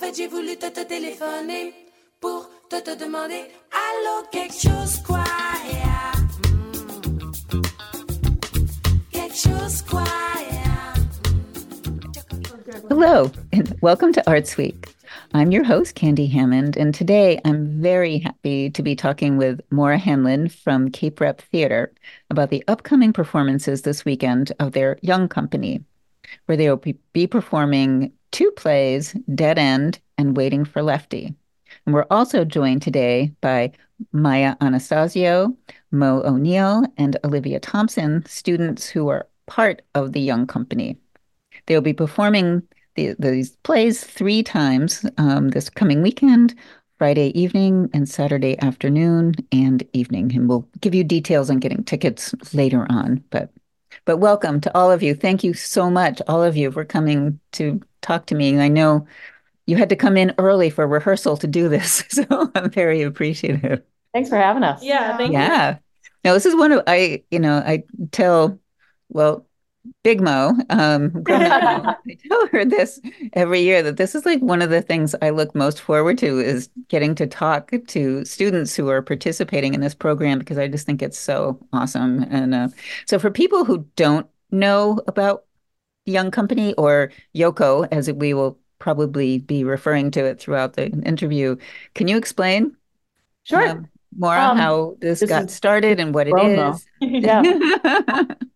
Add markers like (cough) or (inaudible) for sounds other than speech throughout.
fait, j'ai voulu te, te téléphoner pour te, te demander Allô, quelque chose quoi yeah. Mm. Quoi yeah. Hello, and welcome to Arts Week. I'm your host, Candy Hammond, and today I'm very happy to be talking with Maura Hanlon from Cape Rep Theater about the upcoming performances this weekend of their Young Company, where they will be performing two plays, Dead End and Waiting for Lefty. And we're also joined today by Maya Anastasio, Mo O'Neill, and Olivia Thompson, students who are part of the Young Company. They'll be performing the, these plays three times um, this coming weekend Friday evening and Saturday afternoon and evening. And we'll give you details on getting tickets later on. But but welcome to all of you. Thank you so much, all of you, for coming to talk to me. I know you had to come in early for rehearsal to do this, (laughs) so I'm very appreciative. Thanks for having us. Yeah, thank yeah. Now this is one of I, you know, I tell, well, Big Mo, um, (laughs) I tell her this every year that this is like one of the things I look most forward to is getting to talk to students who are participating in this program because I just think it's so awesome. And uh, so, for people who don't know about Young Company or Yoko, as we will probably be referring to it throughout the interview, can you explain? Sure. Um, more Um, how this, this got started and what it is. (laughs) (laughs) Yeah.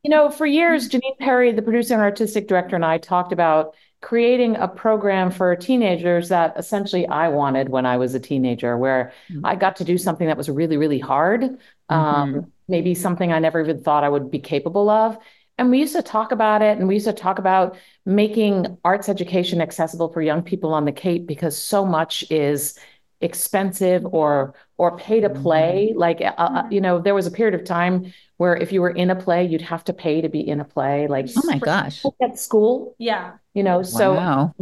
You know, for years, Janine Perry, the producer and artistic director, and I talked about creating a program for teenagers that essentially I wanted when I was a teenager, where Mm-hmm. I got to do something that was really, really hard. Um, maybe something I never even thought I would be capable of. And we used to talk about it, and we used to talk about making arts education accessible for young people on the Cape because so much is expensive or or pay to play. Like, uh, uh, you know, there was a period of time where if you were in a play, you'd have to pay to be in a play. Like, Oh my gosh. at school, Yeah. you know. So, wow.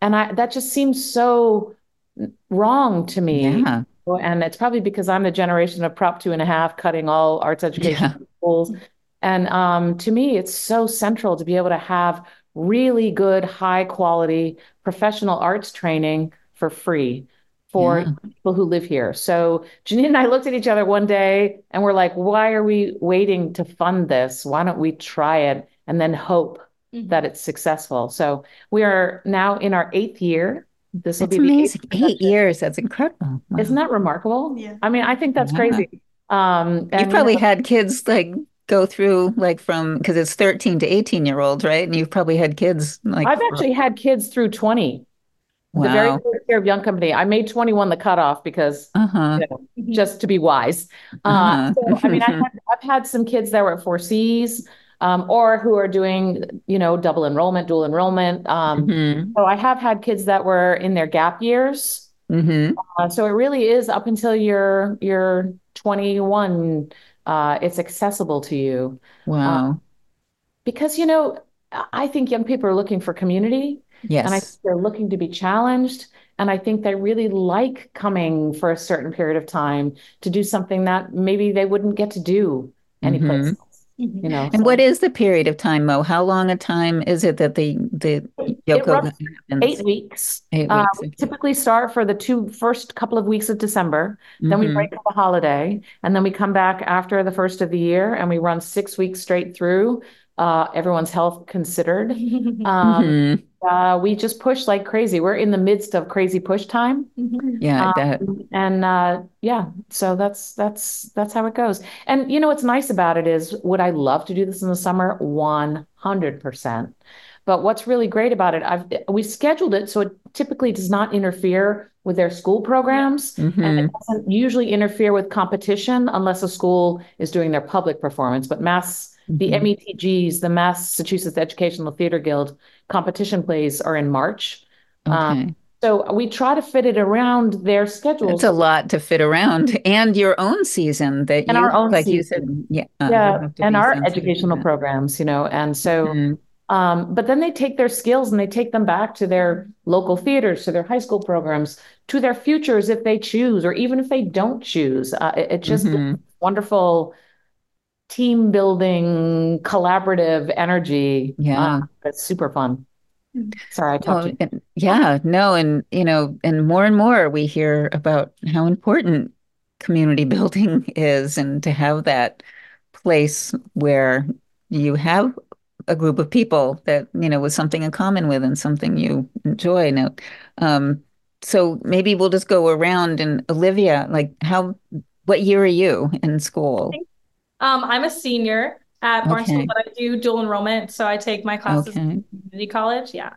and I that just seems so wrong to me. Yeah. And it's probably because I'm the generation of Prop two and a half, cutting all arts education Yeah. (laughs) schools. And um, to me, it's so central to be able to have really good, high quality professional arts training for free for Yeah. people who live here. So Janine and I looked at each other one day and we're like, why are we waiting to fund this? Why don't we try it and then hope Mhm. that it's successful? So we are now in our eighth year. This will be amazing. eighth Eight years. That's incredible. Wow. Isn't that remarkable? Yeah. I mean, I think that's Yeah. crazy. Um, and You've probably had kids like go through like from because it's 13 to 18 year olds, right? And you've probably had kids like I've actually had kids through 20. The very wow. first year of Young Company, I made 21 the cutoff because Uh-huh. you know, just to be wise. Uh, Uh-huh. so, I mean, I've had, I've had some kids that were at Four Cs um, or who are doing, you know, double enrollment, dual enrollment. Um, hmm So I have had kids that were in their gap years. hmm Uh, so it really is up until you're you're 21, uh, it's accessible to you. Wow. Because, you know, I think young people are looking for community and I think they're looking to be challenged. And I think they really like coming for a certain period of time to do something that maybe they wouldn't get to do anyplace Mhm. else, you know. And so- what is the period of time, Mo? How long a time is it that the the Yoko runs happens? Eight weeks. Eight Uh, weeks. we typically start for the two first couple of weeks of December. Then we Mhm. break up a holiday, and then we come back after the first of the year, and we run six weeks straight through. Uh, everyone's health considered. (laughs) Um, Mhm. Uh, we just push like crazy. We're in the midst of crazy push time. Yeah, that Um, and uh, yeah, so that's that's that's how it goes. And you know what's nice about it is, would I love to do this in the summer? One hundred percent. But what's really great about it, I've we scheduled it so it typically does not interfere with their school programs, and Mhm. it doesn't usually interfere with competition unless a school is doing their public performance. But Mass, the Mhm. METGs, the Massachusetts Educational Theater Guild competition plays are in March. Um, so we try to fit it around their schedule. It's a lot to fit around and your own season that And you, our own like you said, season. yeah. uh, yeah, you have to and our educational programs, you know, and so, Mhm. um, but then they take their skills and they take them back to their local theaters, to their high school programs, to their futures if they choose, or even if they don't choose. Uh, it, it just Mhm. wonderful team building, collaborative energy. Yeah. Uh, it's super fun. Sorry, I talked Oh, to and yeah, no, and you know, and more and more we hear about how important community (laughs) building is, and to have that place where you have a group of people that, you know, with something in common with and something you enjoy. Now, um, so maybe we'll just go around and Olivia, like how, what year are you in school? Um, I'm a senior at Barnstable, Okay. but I do dual enrollment, so I take my classes Okay. in community college. Yeah.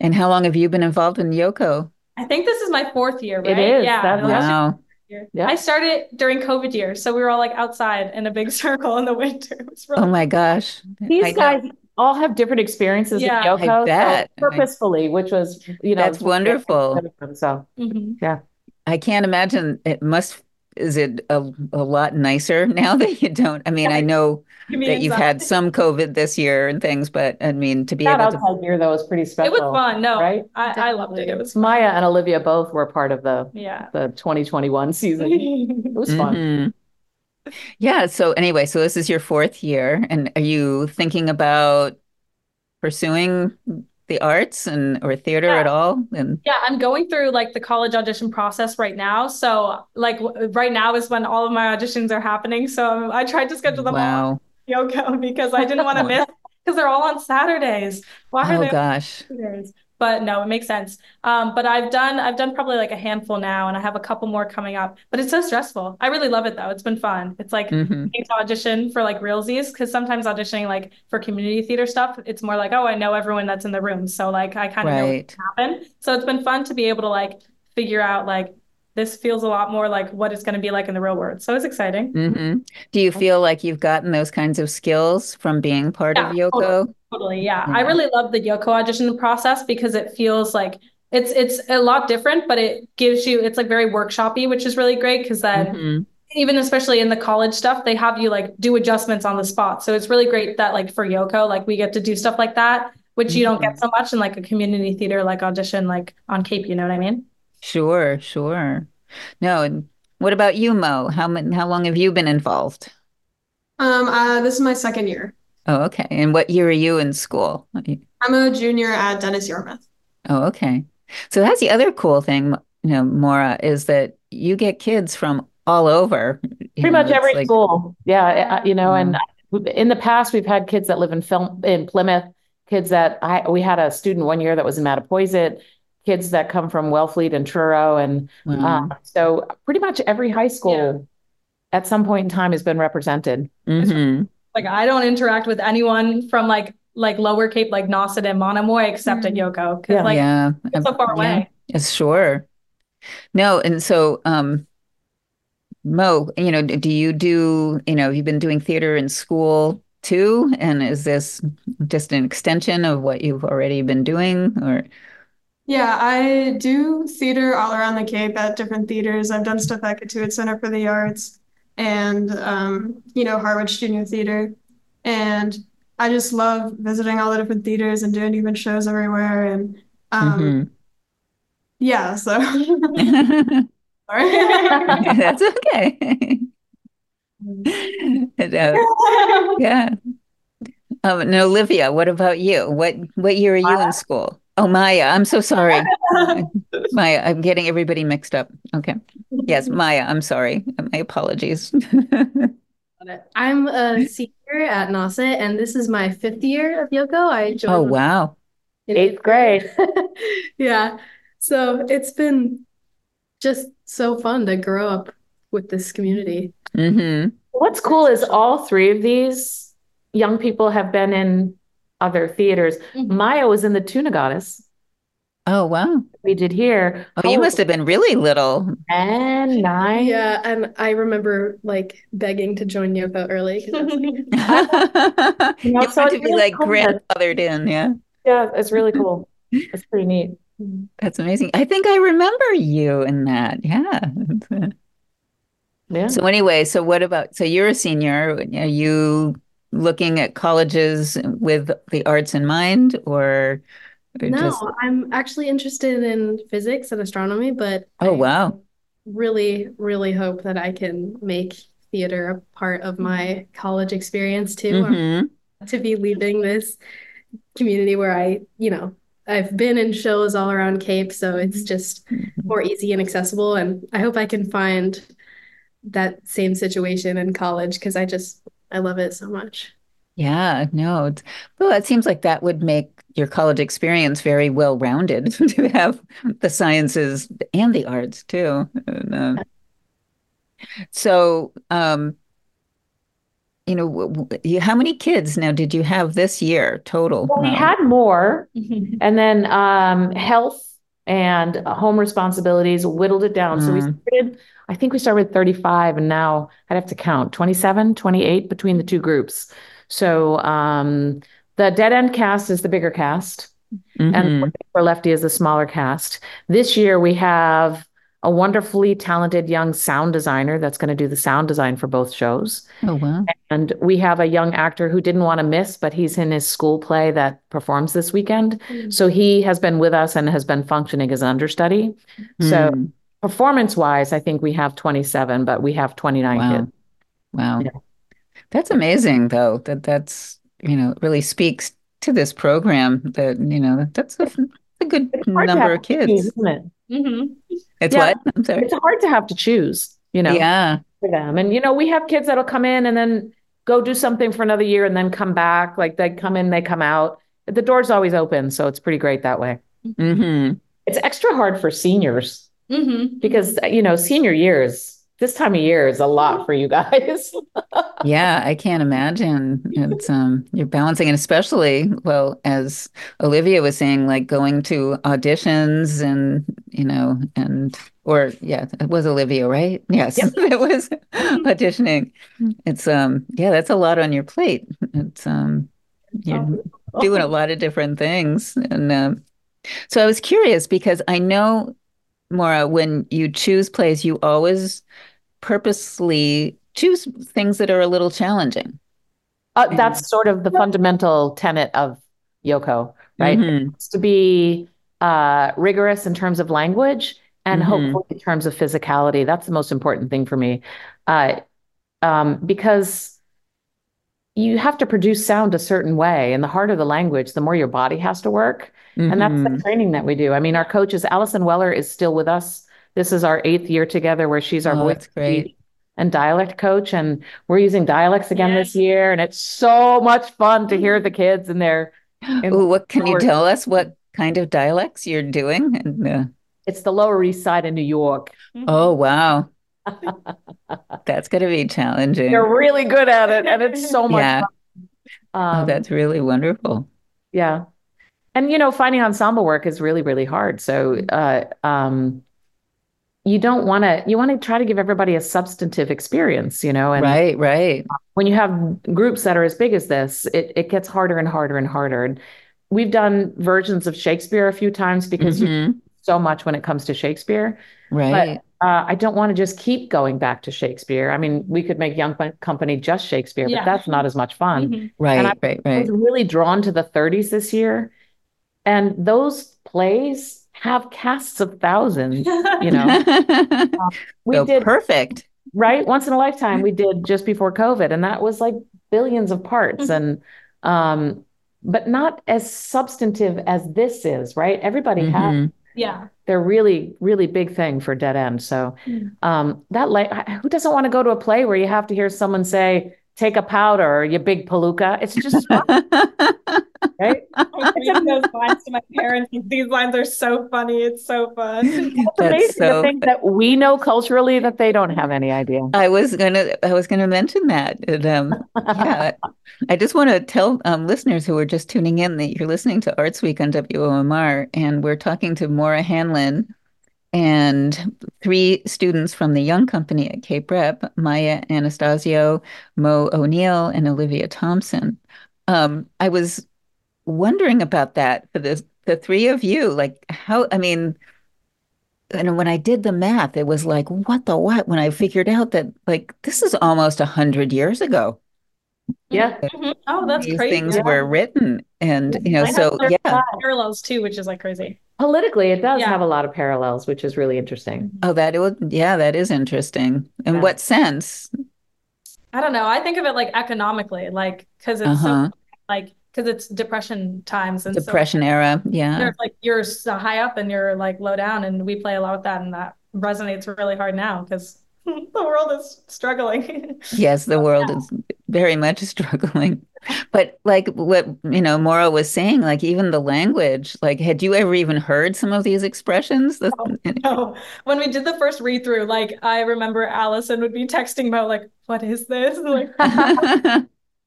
And how long have you been involved in Yoko? I think this is my fourth year, It right? is. Yeah. That's- Wow. year. Yeah. I started during COVID year, so we were all like outside in a big (laughs) circle in the winter. Really Oh my gosh. These I know. guys all have different experiences Yeah. in Yoko, I so bet. purposefully, which was, you know, That's wonderful. So Mhm. I can't imagine it must, is it a, a lot nicer (laughs) now that you don't? I mean, I know Give me that you've had some COVID this year and things, but I mean, to be that able to, outside year though was pretty special. It was fun. No, right? I, I loved it. It was fun. Maya and Olivia both were part of the Yeah. the 2021 season. (laughs) It was fun. Mhm. Yeah. So anyway, so this is your fourth year, and are you thinking about pursuing the arts and or theater Yeah. at all? And Yeah, I'm going through like the college audition process right now. So like w- right now is when all of my auditions are happening. So um, I tried to schedule them all wow. (laughs) on Yoko because I didn't want to (laughs) miss because they're all on Saturdays. Why are Oh they on gosh. Saturdays? But no, it makes sense. Um, but I've done I've done probably like a handful now, and I have a couple more coming up. But it's so stressful. I really love it though. It's been fun. It's like hmm getting to audition for like realsies because sometimes auditioning like for community theater stuff, it's more like, oh, I know everyone that's in the room. So like I kind of know Right. what happen. So it's been fun to be able to like figure out like this feels a lot more like what it's going to be like in the real world. So it's exciting. hmm Do you feel like you've gotten those kinds of skills from being part of Yoko? Totally. Yeah. I really love the Yoko audition process because it feels like it's it's a lot different, but it gives you it's like very workshoppy, which is really great because then Mhm. even especially in the college stuff, they have you like do adjustments on the spot. So it's really great that like for Yoko, like we get to do stuff like that, which you don't get so much in like a community theater like audition like on Cape, you know what I mean? Sure, sure. No, and what about you, Mo? How many, how long have you been involved? Um, uh, this is my second year. Oh, okay. And what year are you in school? I'm a junior at Dennis Yarmouth. Oh, okay. So that's the other cool thing, you know, Maura, is that you get kids from all over. Pretty know, much every like- school. Yeah, you know, and in the past we've had kids that live in film in Plymouth, kids that I we had a student one year that was in Mattapoisett, kids that come from Wellfleet and Truro, and Wow. uh, so pretty much every high school at some point in time has been represented. Mhm. Like I don't interact with anyone from like like Lower Cape, like Nauset and Monomoy, except at Yoko. Because Yeah. like Yeah. it's so far Yeah. away. Yes, sure. No, and so um Mo, you know, do you do, you know, you've been doing theater in school too? And is this just an extension of what you've already been doing or Yeah, I do theater all around the Cape at different theaters. I've done stuff at Cotuit Center for the Arts and um, you know, Harwich Junior Theater. And I just love visiting all the different theaters and doing even shows everywhere. And um, yeah, so. (laughs) That's okay. Uh, yeah. Um, and Olivia, what about you? What what year are you in school? Oh, Maya, I'm so sorry. (laughs) Maya, I'm getting everybody mixed up. Okay. Yes, Maya, I'm sorry. My apologies. (laughs) I'm a senior at Nauset, and this is my fifth year of Yoko. I joined Oh, wow. in Eighth grade. (laughs) Yeah. So it's been just so fun to grow up with this community. hmm What's cool is all three of these young people have been in other theaters. Mhm. Maya was in the Tuna Goddess Oh, wow. we did here. Oh, you must have been really little. And nine. Yeah, and I remember like begging to join Yoko early because I like, You know, want so to be really like cool that- grandfathered in, yeah. Yeah, it's really cool. (laughs) It's pretty neat. That's amazing. I think I remember you in that. Yeah. (laughs) Yeah. So anyway, so what about, so you're a senior. Are you looking at colleges with the arts in mind or or no, just, I'm actually interested in physics and astronomy, but oh, I wow. really, really hope that I can make theater a part of my college experience too. hmm to be leaving this community where I, you know, I've been in shows all around Cape, so it's just more easy and accessible. And I hope I can find that same situation in college because I just I love it so much. Yeah, no. It's, well, it seems like that would make your college experience very well rounded (laughs) to have the sciences and the arts too. And, uh, so, um, you know, w- w- you, how many kids now did you have this year total? Well, we Um, had more, (laughs) and then um, health and home responsibilities whittled it down. So we Mm. started, I think we started with 35, and now I'd have to count 27, 28 between the two groups. So um, the Dead End cast is the bigger cast, and mhm. for Lefty is the smaller cast. This year we have a wonderfully talented young sound designer that's going to do the sound design for both shows. Oh, wow. And we have a young actor who didn't want to miss, but he's in his school play that performs this weekend. So he has been with us and has been functioning as an understudy. So Mm, performance wise, I think we have 27, but we have 29 wow. kids. Wow. Yeah. That's amazing, though, that that's, you know, really speaks to this program that, you know, that's a, a good It's hard to number of to choose, kids. isn't it? hmm It's Yeah. what? I'm sorry. It's hard to have to choose, you know, Yeah. for them. And, you know, we have kids that'll come in and then go do something for another year and then come back. Like they come in, they come out. The door's always open. So it's pretty great that way. hmm It's extra hard for seniors hmm because, you know, senior years, this time of year is a lot for you guys. (laughs) Yeah, I can't imagine. It's um you're balancing and especially well as Olivia was saying like going to auditions and you know and or yeah, it was Olivia, right? Yes. Yep. (laughs) It was auditioning. It's um yeah, that's a lot on your plate. It's um you're doing a lot of different things and um so I was curious because I know Maura when you choose plays you always purposely choose things that are a little challenging. Uh, that's sort of the fundamental tenet of Yoko, right? Mhm. It's to be uh, rigorous in terms of language and Mhm. hopefully in terms of physicality. That's the most important thing for me. Uh, um, because you have to produce sound a certain way, and the harder the language, the more your body has to work. And that's the training that we do. I mean, our coach is Allison Weller is still with us. This is our eighth year together where she's our Oh, voice great. and dialect coach. And we're using dialects again Yeah. this year. And it's so much fun to hear the (gasps) kids and their in Ooh, what can you tell us what kind of dialects you're doing? And uh, it's the Lower East Side of New York. oh wow, (laughs) that's going to be challenging. They're really good at it, and it's so much Yeah. fun. Oh, Um, that's really wonderful. yeah. And you know, finding ensemble work is really, really hard. So uh, um, you don't want to, you want to try to give everybody a substantive experience, you know, and Right, right. when you have groups that are as big as this, it, it gets harder and harder and harder. And we've done versions of Shakespeare a few times because you Mhm. so much when it comes to Shakespeare. Right. Uh, I don't want to just keep going back to Shakespeare. I mean, we could make Young Company just Shakespeare, Yeah. but that's not as much fun. Mhm. Right, and I- right, I was really drawn to the 30s this year. And those plays have casts of thousands, (laughs) you know. (laughs) We So did, perfect. right? Once in a lifetime, we did just before COVID, and that was like billions of parts. And um, but not as substantive as this is, right? Everybody has Mhm. Yeah. they're really, really big thing for Dead End. So um, that like who doesn't want to go to a play where you have to hear someone say, take a powder, you big palooka? It's just (laughs) fun, right? (laughs) I reading those lines to my parents. These lines are so funny. It's so fun. (laughs) It's That's amazing so- the things that we know culturally that they don't have any idea. I was gonna I was gonna mention that. And, um, yeah, I just want to tell um, listeners who are just tuning in that you're listening to Arts Week on WOMR, and we're talking to Maura Hanlon and three students from the Young Company at Cape Rep, Maya Anastasio, Mo O'Neill, and Olivia Thompson. Um, I was wondering about that for the the three of you. Like how, I mean, and when I did the math, it was like, what the what? When I figured out that like this is almost a hundred years ago. Yeah. Mhm. Oh, that's These crazy. things Yeah. were written. And you know, so yeah. Parallels too, which is like crazy. Politically, it does Yeah. have a lot of parallels, which is really interesting. Oh, that it would yeah, that is interesting. In Yeah. what sense? I don't know. I think of it like economically, like because it's Uh-huh. so like because it's depression times and Depression so era. Yeah. there's like you're so high up and you're like low down, and we play a lot with that, and that resonates really hard now because (laughs) the world is struggling. Yes, the (laughs) world is very much (laughs) struggling. But like what, you know, Maura was saying, like even the language, like had you ever even heard some of these expressions? The- No, when we did the first read through, like I remember Allison would be texting about like, what is this? Like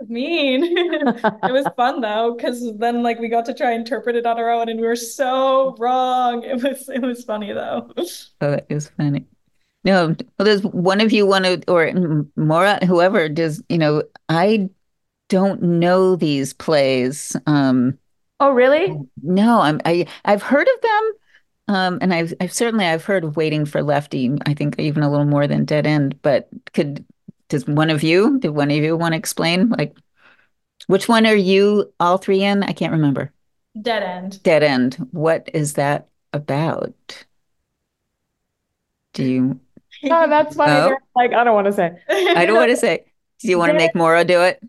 mean. It was fun though, because then like we got to try and interpret it on our own and we were so wrong. It was it was funny though. Oh, it was funny. No, well, does one of you want to, or Maura, whoever does, you know, I don't know these plays. Um, Oh, really? no, I'm, I, I've heard of them. Um, and I've, I've certainly, I've heard of Waiting for Lefty, I think even a little more than Dead End, but could, does one of you, did one of you want to explain? Like, which one are you all three in? I can't remember. Dead end. Dead End. What is that about? Do you, Oh, that's funny. They're Like, I don't want to say. I don't want to say, do you want to make Maura do it?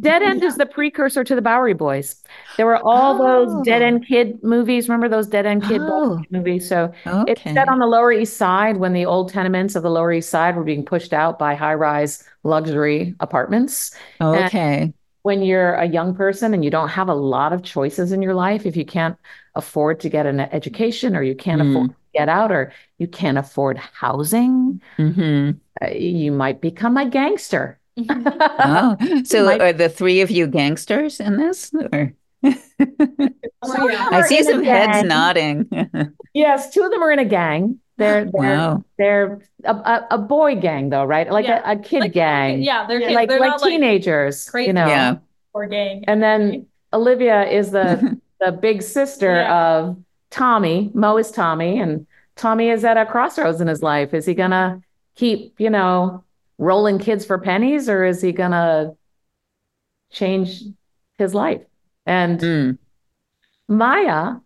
Dead End is the precursor to the Bowery Boys. There were all those Dead Oh. End Kid movies. Remember those Dead End Kid Oh. movies? So it's Okay. set on the Lower East Side when the old tenements of the Lower East Side were being pushed out by high-rise luxury apartments. Okay. When you're a young person and you don't have a lot of choices in your life, if you can't afford to get an education or you can't Mm. afford to get out or you can't afford housing, hmm uh, you might become a gangster. (laughs) Oh, so Might- are the three of you gangsters in this? Or (laughs) Some of I see some heads nodding. (laughs) Yes, two of them are in a gang. They're they're Wow. they're a, a, a boy gang though, right? Like Yeah. a, a kid Like, gang. Yeah, they're kids. Like They're like not like teenagers, crazy. you know. Yeah. or gang. And then Olivia is the the big sister Yeah. of Tommy. Mo is Tommy, and Tommy is at a crossroads in his life. Is he gonna keep, you know, rolling kids for pennies, or is he gonna change his life? And Mm. Maya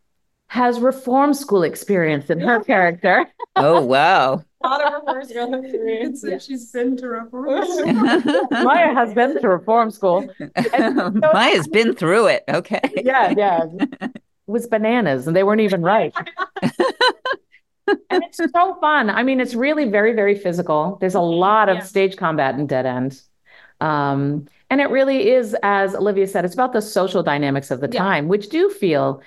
has reform school experience in her character. (laughs) Oh, wow. Not a reverse girl It's experience. (laughs) like she's been to reform. (laughs) Maya has been to reform school. Maya's been through it. Okay. Yeah, yeah. Was bananas and they weren't even right. (laughs) And it's so fun. I mean, it's really very, very physical. There's a lot of Yeah. stage combat in Dead End. Um, and it really is, as Olivia said, it's about the social dynamics of the Yeah. time, which do feel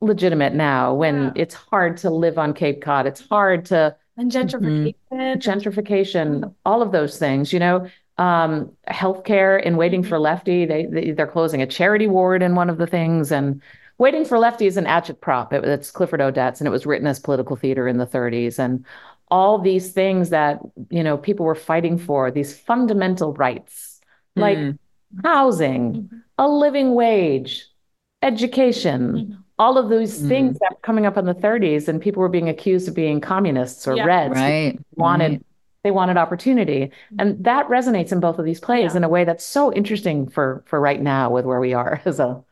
legitimate now when Yeah. it's hard to live on Cape Cod. It's hard to And gentrification. gentrification, all of those things, you know, um, healthcare and waiting for Lefty. They, they they're closing a charity ward in one of the things, and waiting for Lefty is an agitprop. It, it's Clifford Odets, and it was written as political theater in the 30s, and all these things that you know people were fighting for, these fundamental rights like Mm. housing, a living wage, education. All of those Mm. things that were coming up in the 30s, and people were being accused of being communists or Yeah. Reds Right. wanted right. They wanted opportunity and that resonates in both of these plays Yeah. in a way that's so interesting for for right now with where we are as a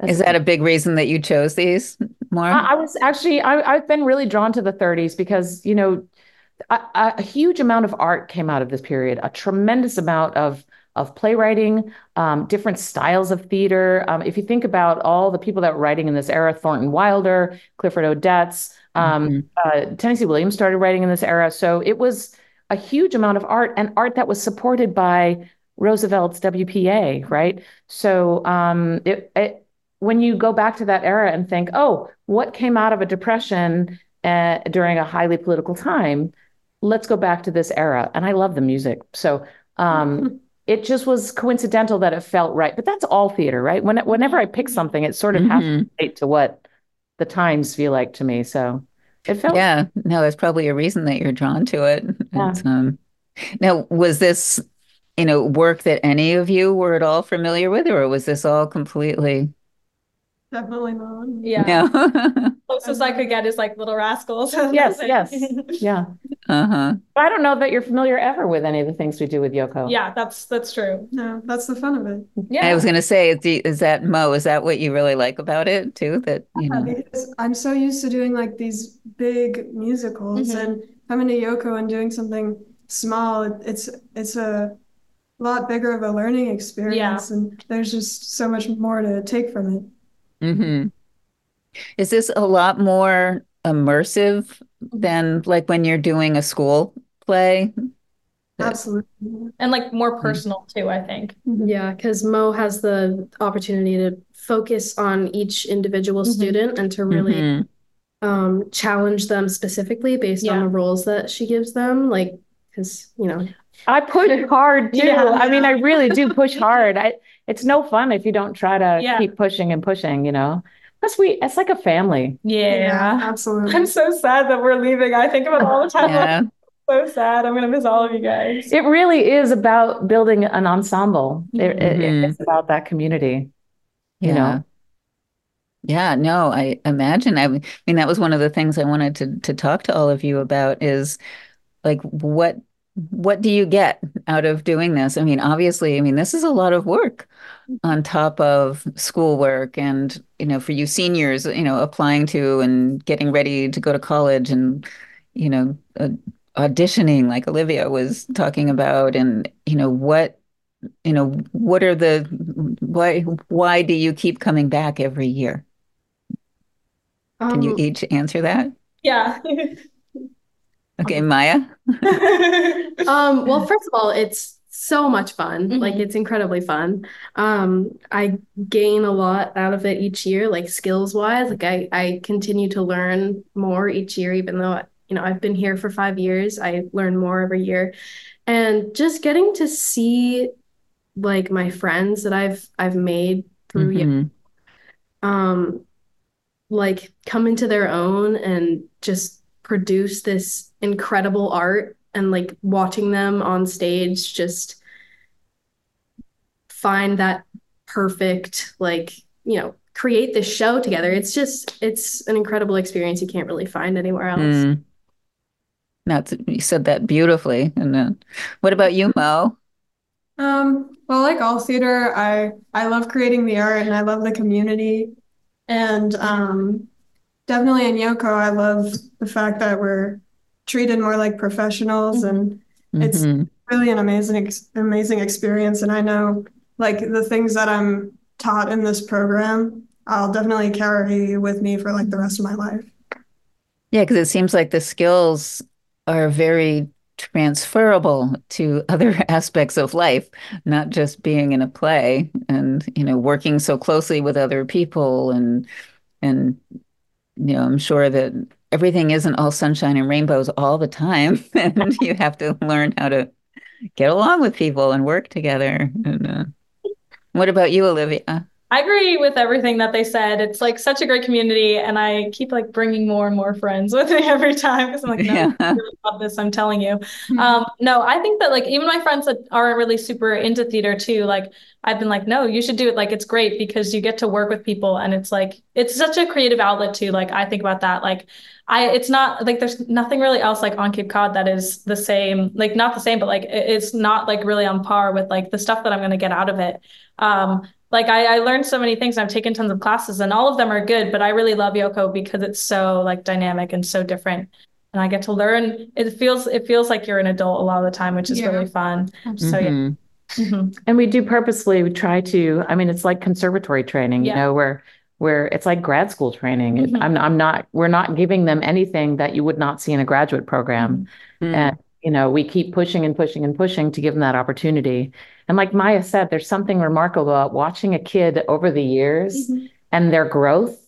as Is that a big reason that you chose these, More, I, I was actually I, I've been really drawn to the 30s because you know a, a huge amount of art came out of this period a tremendous amount of of playwriting um, different styles of theater um, if you think about all the people that were writing in this era Thornton Wilder Clifford Odets um, Mhm. uh, Tennessee Williams started writing in this era. So it was a huge amount of art and art that was supported by Roosevelt's WPA, right? So um, it, it, when you go back to that era and think, oh, what came out of a depression uh, during a highly political time? Let's go back to this era. And I love the music. So um, (laughs) it just was coincidental that it felt right. But that's all theater, right? When, whenever I pick something, it sort of has to relate to what the times feel like to me. So it felt Yeah, no, that's probably a reason that you're drawn to it. Yeah. Um, now, was this, you know, work that any of you were at all familiar with, or was this all completely Definitely not. Yeah. no? (laughs) Closest I could get is like Little Rascals. (laughs) Yes, yes. (laughs) Yeah. Uh-huh. But I don't know that you're familiar ever with any of the things we do with Yoko. Yeah, that's that's true. No, that's the fun of it. Yeah. I was going to say, is, the, is that Mo? Is that what you really like about it too? That you Yeah, know, because I'm so used to doing like these big musicals Mhm. and coming to Yoko and doing something small. It's it's a a lot bigger of a learning experience, yeah. and there's just so much more to take from it. Hmm Is this a lot more immersive than like when you're doing a school play? Absolutely. And like more personal too, I think. Mhm. Yeah, because Mo has the opportunity to focus on each individual Mhm. student and to really Mhm. um, challenge them specifically based on the roles that she gives them. Like, because, you know, I push (laughs) hard too. Yeah. I mean, I really do push hard. I, it's no fun if you don't try to Yeah. keep pushing and pushing, you know. Plus, we it's like a family. Yeah. absolutely. I'm so sad that we're leaving. I think about it all the time. Yeah. (laughs) So sad. I'm gonna miss all of you guys. It really is about building an ensemble. It, it- Mhm. it's about that community. You know. Yeah. Yeah, no, I imagine. I mean, that was one of the things I wanted to to talk to all of you about is like what what do you get out of doing this? I mean, obviously, I mean, this is a lot of work on top of schoolwork and, you know, for you seniors, you know, applying to and getting ready to go to college and, you know, uh, auditioning like Olivia was talking about and, you know, what you know, what are the why why do you keep coming back every year? Can you um, each answer that? Yeah. (laughs) Okay, Maya. (laughs) um, well, first of all, it's so much fun. Like, Mhm. it's incredibly fun. Um, I gain a lot out of it each year, like skills wise. Like, I, I continue to learn more each year, even though, you know, I've been here for five years. I learn more every year. And just getting to see like my friends that I've I've made through Mhm. um like come into their own and just produce this incredible art and like watching them on stage just find that perfect like you know create this show together it's just it's an incredible experience you can't really find anywhere else Mm. That's you said that beautifully. And then, what about you, Mo? Um, well, like all theater, I I love creating the art and I love the community. And um, definitely in Yoko, I love the fact that we're treated more like professionals and It's- Mhm. really an amazing amazing experience. And I know like the things that I'm taught in this program, I'll definitely carry with me for like the rest of my life. Yeah, because it seems like the skills are very transferable to (laughs) other aspects of life, not just being in a play and, you know, working so closely with other people and and you know, I'm sure that everything isn't all sunshine and rainbows all the time, (laughs) and you have to learn how to get along with people and work together. And uh, what about you, Olivia? I agree with everything that they said. It's like such a great community, and I keep like bringing more and more friends (laughs) with me every time because I'm like, no, Yeah. I really love this. I'm telling you. Um, no, I think that like even my friends that aren't really super into theater too, like I've been like, no, you should do it. Like it's great because you get to work with people, and it's like it's such a creative outlet too. Like I think about that. Like I, it's not like there's nothing really else like on Cape Cod that is the same. Like not the same, but like it's not like really on par with like the stuff that I'm gonna get out of it. Um, like I, I learned so many things. I've taken tons of classes, and all of them are good. But I really love Yoko because it's so like dynamic and so different. And I get to learn. It feels it feels like you're an adult a lot of the time, which is Yeah. really fun. So yeah. Mhm. Mhm. And we do purposely we try to, I mean, it's like conservatory training, you know, where where it's like grad school training. It- Mhm. I'm I'm not we're not giving them anything that you would not see in a graduate program. Mm. And you know, we keep pushing and pushing and pushing to give them that opportunity. And like Maya said, there's something remarkable about watching a kid over the years Mhm. and their growth.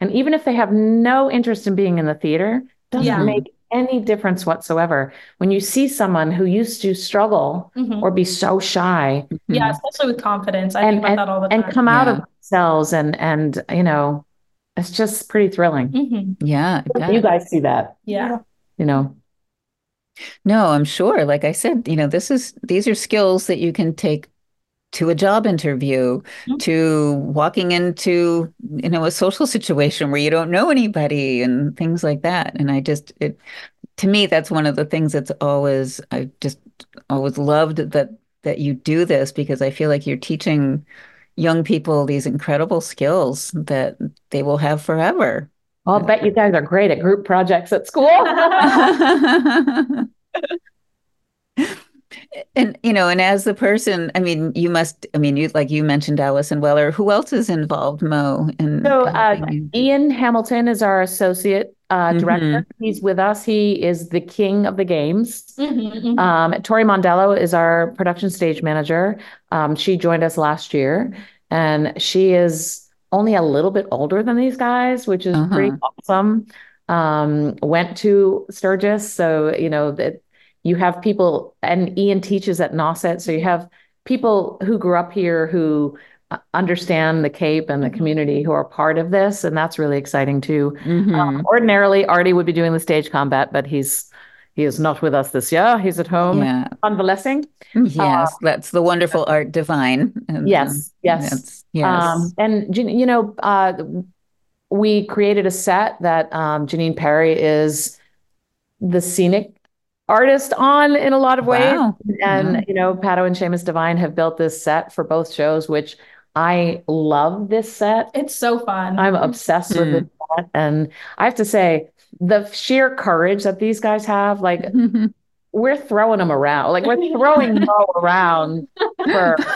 And even if they have no interest in being in the theater, doesn't Yeah. make any difference whatsoever. When you see someone who used to struggle Mhm. or be so shy Yeah, especially with confidence. I and think about and, that all the and time. come out of themselves and and you know, it's just pretty thrilling. Mhm. Yeah, You guys see that, Yeah. you know. No, I'm sure. Like I said, you know, this is these are skills that you can take to a job interview, Mhm. to walking into, you know, a social (laughs) situation where you don't know anybody and things like that. And I just it to me, that's one of the things that's always I just always loved that that you do this because I feel like you're teaching young people these incredible skills that they will have forever. I'll bet you guys are great at group projects at school. (laughs) And you know, and as the person, I mean, you must, I mean, you like you mentioned Allison Weller. Who else is involved, Mo? In So uh. Ian Hamilton is our associate uh, director. He's with us. He is the king of the games. Mhm, mhm. Um, Tori Mondello is our production stage manager. Um, she joined us last year, and she is only a little bit older than these guys, which is pretty Uh-huh. awesome. Um, went to Sturgis, so you know that you have people, and Ian teaches at Nauset, so you have people who grew up here who uh, understand the Cape and the community who are part of this, and that's really exciting too. Mhm. Um, ordinarily, Artie would be doing the stage combat, but he's he is not with us this year. He's at home Yeah. convalescing. Yes, that's the wonderful art divine. And, um, Yes, yes. Yes. Um, and you know, uh, we created a set that um, Janine Perry is the scenic artist on in a lot of ways. Wow. And Wow. you know, Pato and Seamus Divine have built this set for both shows, which I love this set. It's so fun. I'm obsessed with it. And I have to say, the sheer courage that these guys have, like (laughs) we're throwing them around, like we're throwing Mo around for (laughs)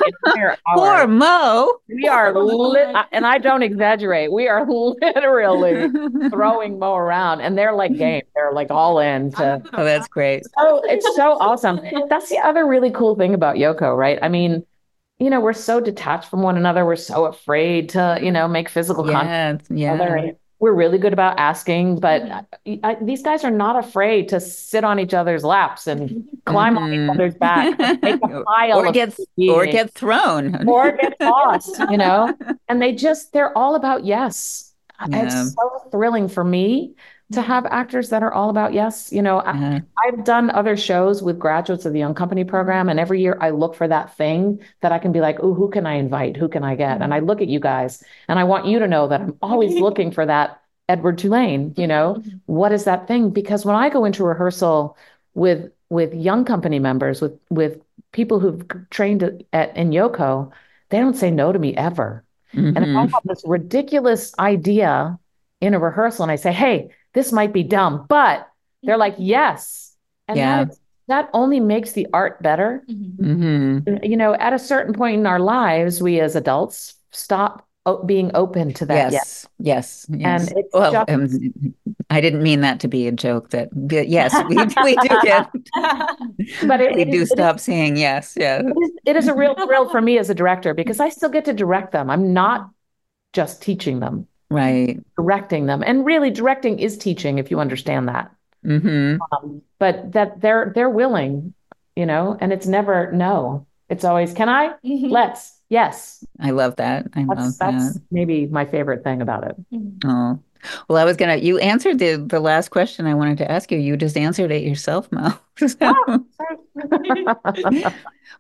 Poor. Mo. We are lit, and I don't exaggerate. We are (laughs) literally throwing Mo around, and they're like game. They're like all in to. Oh, that's great. Oh, it's so awesome. That's the other really cool thing about Yoko, right? I mean, you know, we're so detached from one another. We're so afraid to, you know, make physical contact Yeah, other. yeah. And We're really good about asking, but I, I- these guys are not afraid to sit on each other's laps and climb on each Mhm. other's back, make (laughs) a pile or get or get thrown. (laughs) or get lost, you know? (laughs) And they just, they're all about yes. Yeah. It's so thrilling for me to mm-hmm. have actors that are all about yes. You know, I, Yeah. I've done other shows with graduates of the Young Company program, and every year I look for that thing that I can be like, oh, who can I invite? Who can I get? And mm-hmm. I look at you guys, and I want you to know that I'm always (laughs) looking for that Edward Tulane, you know? Mm-hmm. What is that thing? Because when I go into rehearsal with with young company members, with with people who've trained at in Yoko, they don't say no to me ever. And if I have this ridiculous idea in a rehearsal and I say, hey, this might be dumb, but they're like, yes. And Yeah. that, is- that only makes the art better. Mhm. Mhm. You know, at a certain point in our lives, we as adults stop o- being open to that. Yes, yes, yes. And it's Well, just- um, I didn't mean that to be a joke. That, but yes, we we do get (laughs) But it, we it do is- it is- stop saying yes. Yeah. it is, it is a real thrill for me as a director because I still get to direct them. I'm not just teaching them, Right. directing them. And really, directing is teaching if you understand that. hmm Um, but that they're they're willing, you know, and it's never no. It's always, can I? Mhm. Let's. Yes. I love that. I That's love that's that. maybe my favorite thing about it. Oh, well, I was gonna. You answered the the last question I wanted to ask you. You just answered it yourself, Mo. (laughs) So- (laughs)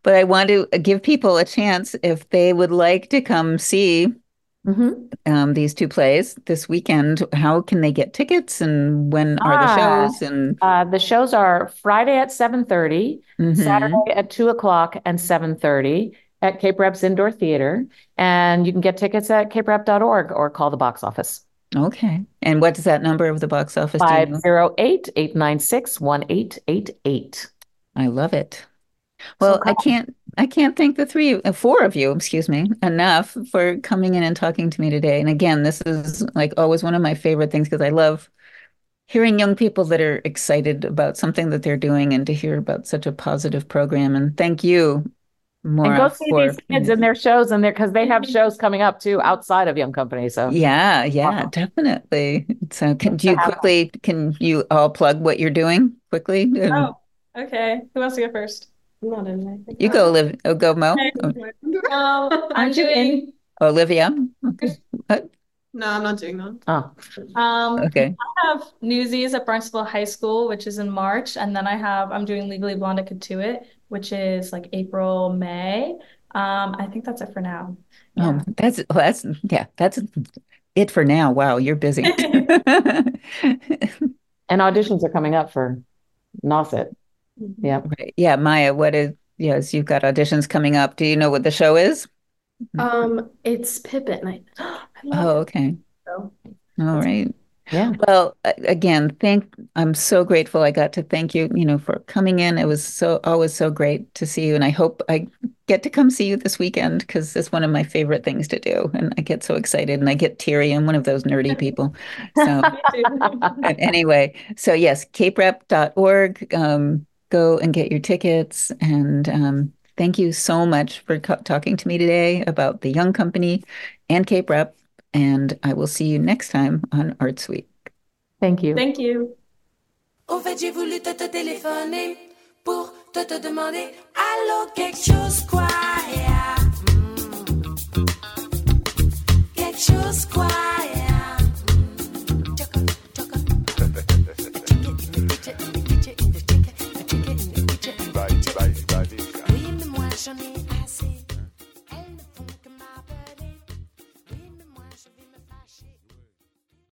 but I want to give people a chance if they would like to come see Mhm. um, these two plays this weekend. How can they get tickets, and when are the Ah. shows? And Uh, the shows are Friday at 7:30, Mhm. Saturday at 2 o'clock and 7:30 at Cape Rep's Indoor Theater. And you can get tickets at caperep.org or call the box office. Okay. And what is that number of the box office? Do you know? 508 896 1888. I love it. Well, I can't I can't thank the three uh, four of you, excuse me, enough for coming in and talking to me today. And again, this is like always one of my favorite things because I love hearing young people that are excited about something that they're doing and to hear about such a positive program. And thank you, And Maura, go see for these kids in their shows and their because they have shows coming up too outside of Young Company. So Yeah, yeah, Awesome. definitely. So can do you quickly can you all plug what you're doing quickly? Oh, okay. Who wants to go first? I'm not in. I. You go, Liv. Oh, go, Mo. Oh, Um, (laughs) I'm doing. Olivia. Okay. What? No, I'm not doing that. oh, Um, Okay. I have Newsies at Barnstable High School, which is in March, and then I have I'm doing Legally Blonde at Cotuit, which is like April, May. Um, I think that's it for now. Oh, that's well, that's yeah, that's it for now. Wow, you're busy. (laughs) (laughs) and auditions are coming up for Nauset. Yeah. Right. Yeah, Maya, what is yes, you've got auditions coming up. Do you know what the show is? Um, it's Pippin. (gasps) I, I love Oh, okay. So, All right. Yeah. Well, again, thank I'm so grateful I got to thank you, you know, for coming in. It was so always so great to see you and I hope I get to come see you this weekend because it's one of my favorite things to do and I get so excited and I get teary. I'm one of those nerdy people. So (laughs) anyway, so yes, caperep.org um, go and get your tickets. And um, thank you so much for co- talking to me today about the Young Company and Cape Rep. And I will see you next time on Arts Week. Thank you. Thank you. Au fait, j'ai voulu te, te téléphoner pour te, te demander Allô, quelque chose quoi? Yeah. Mm. Quelque chose quoi? Action.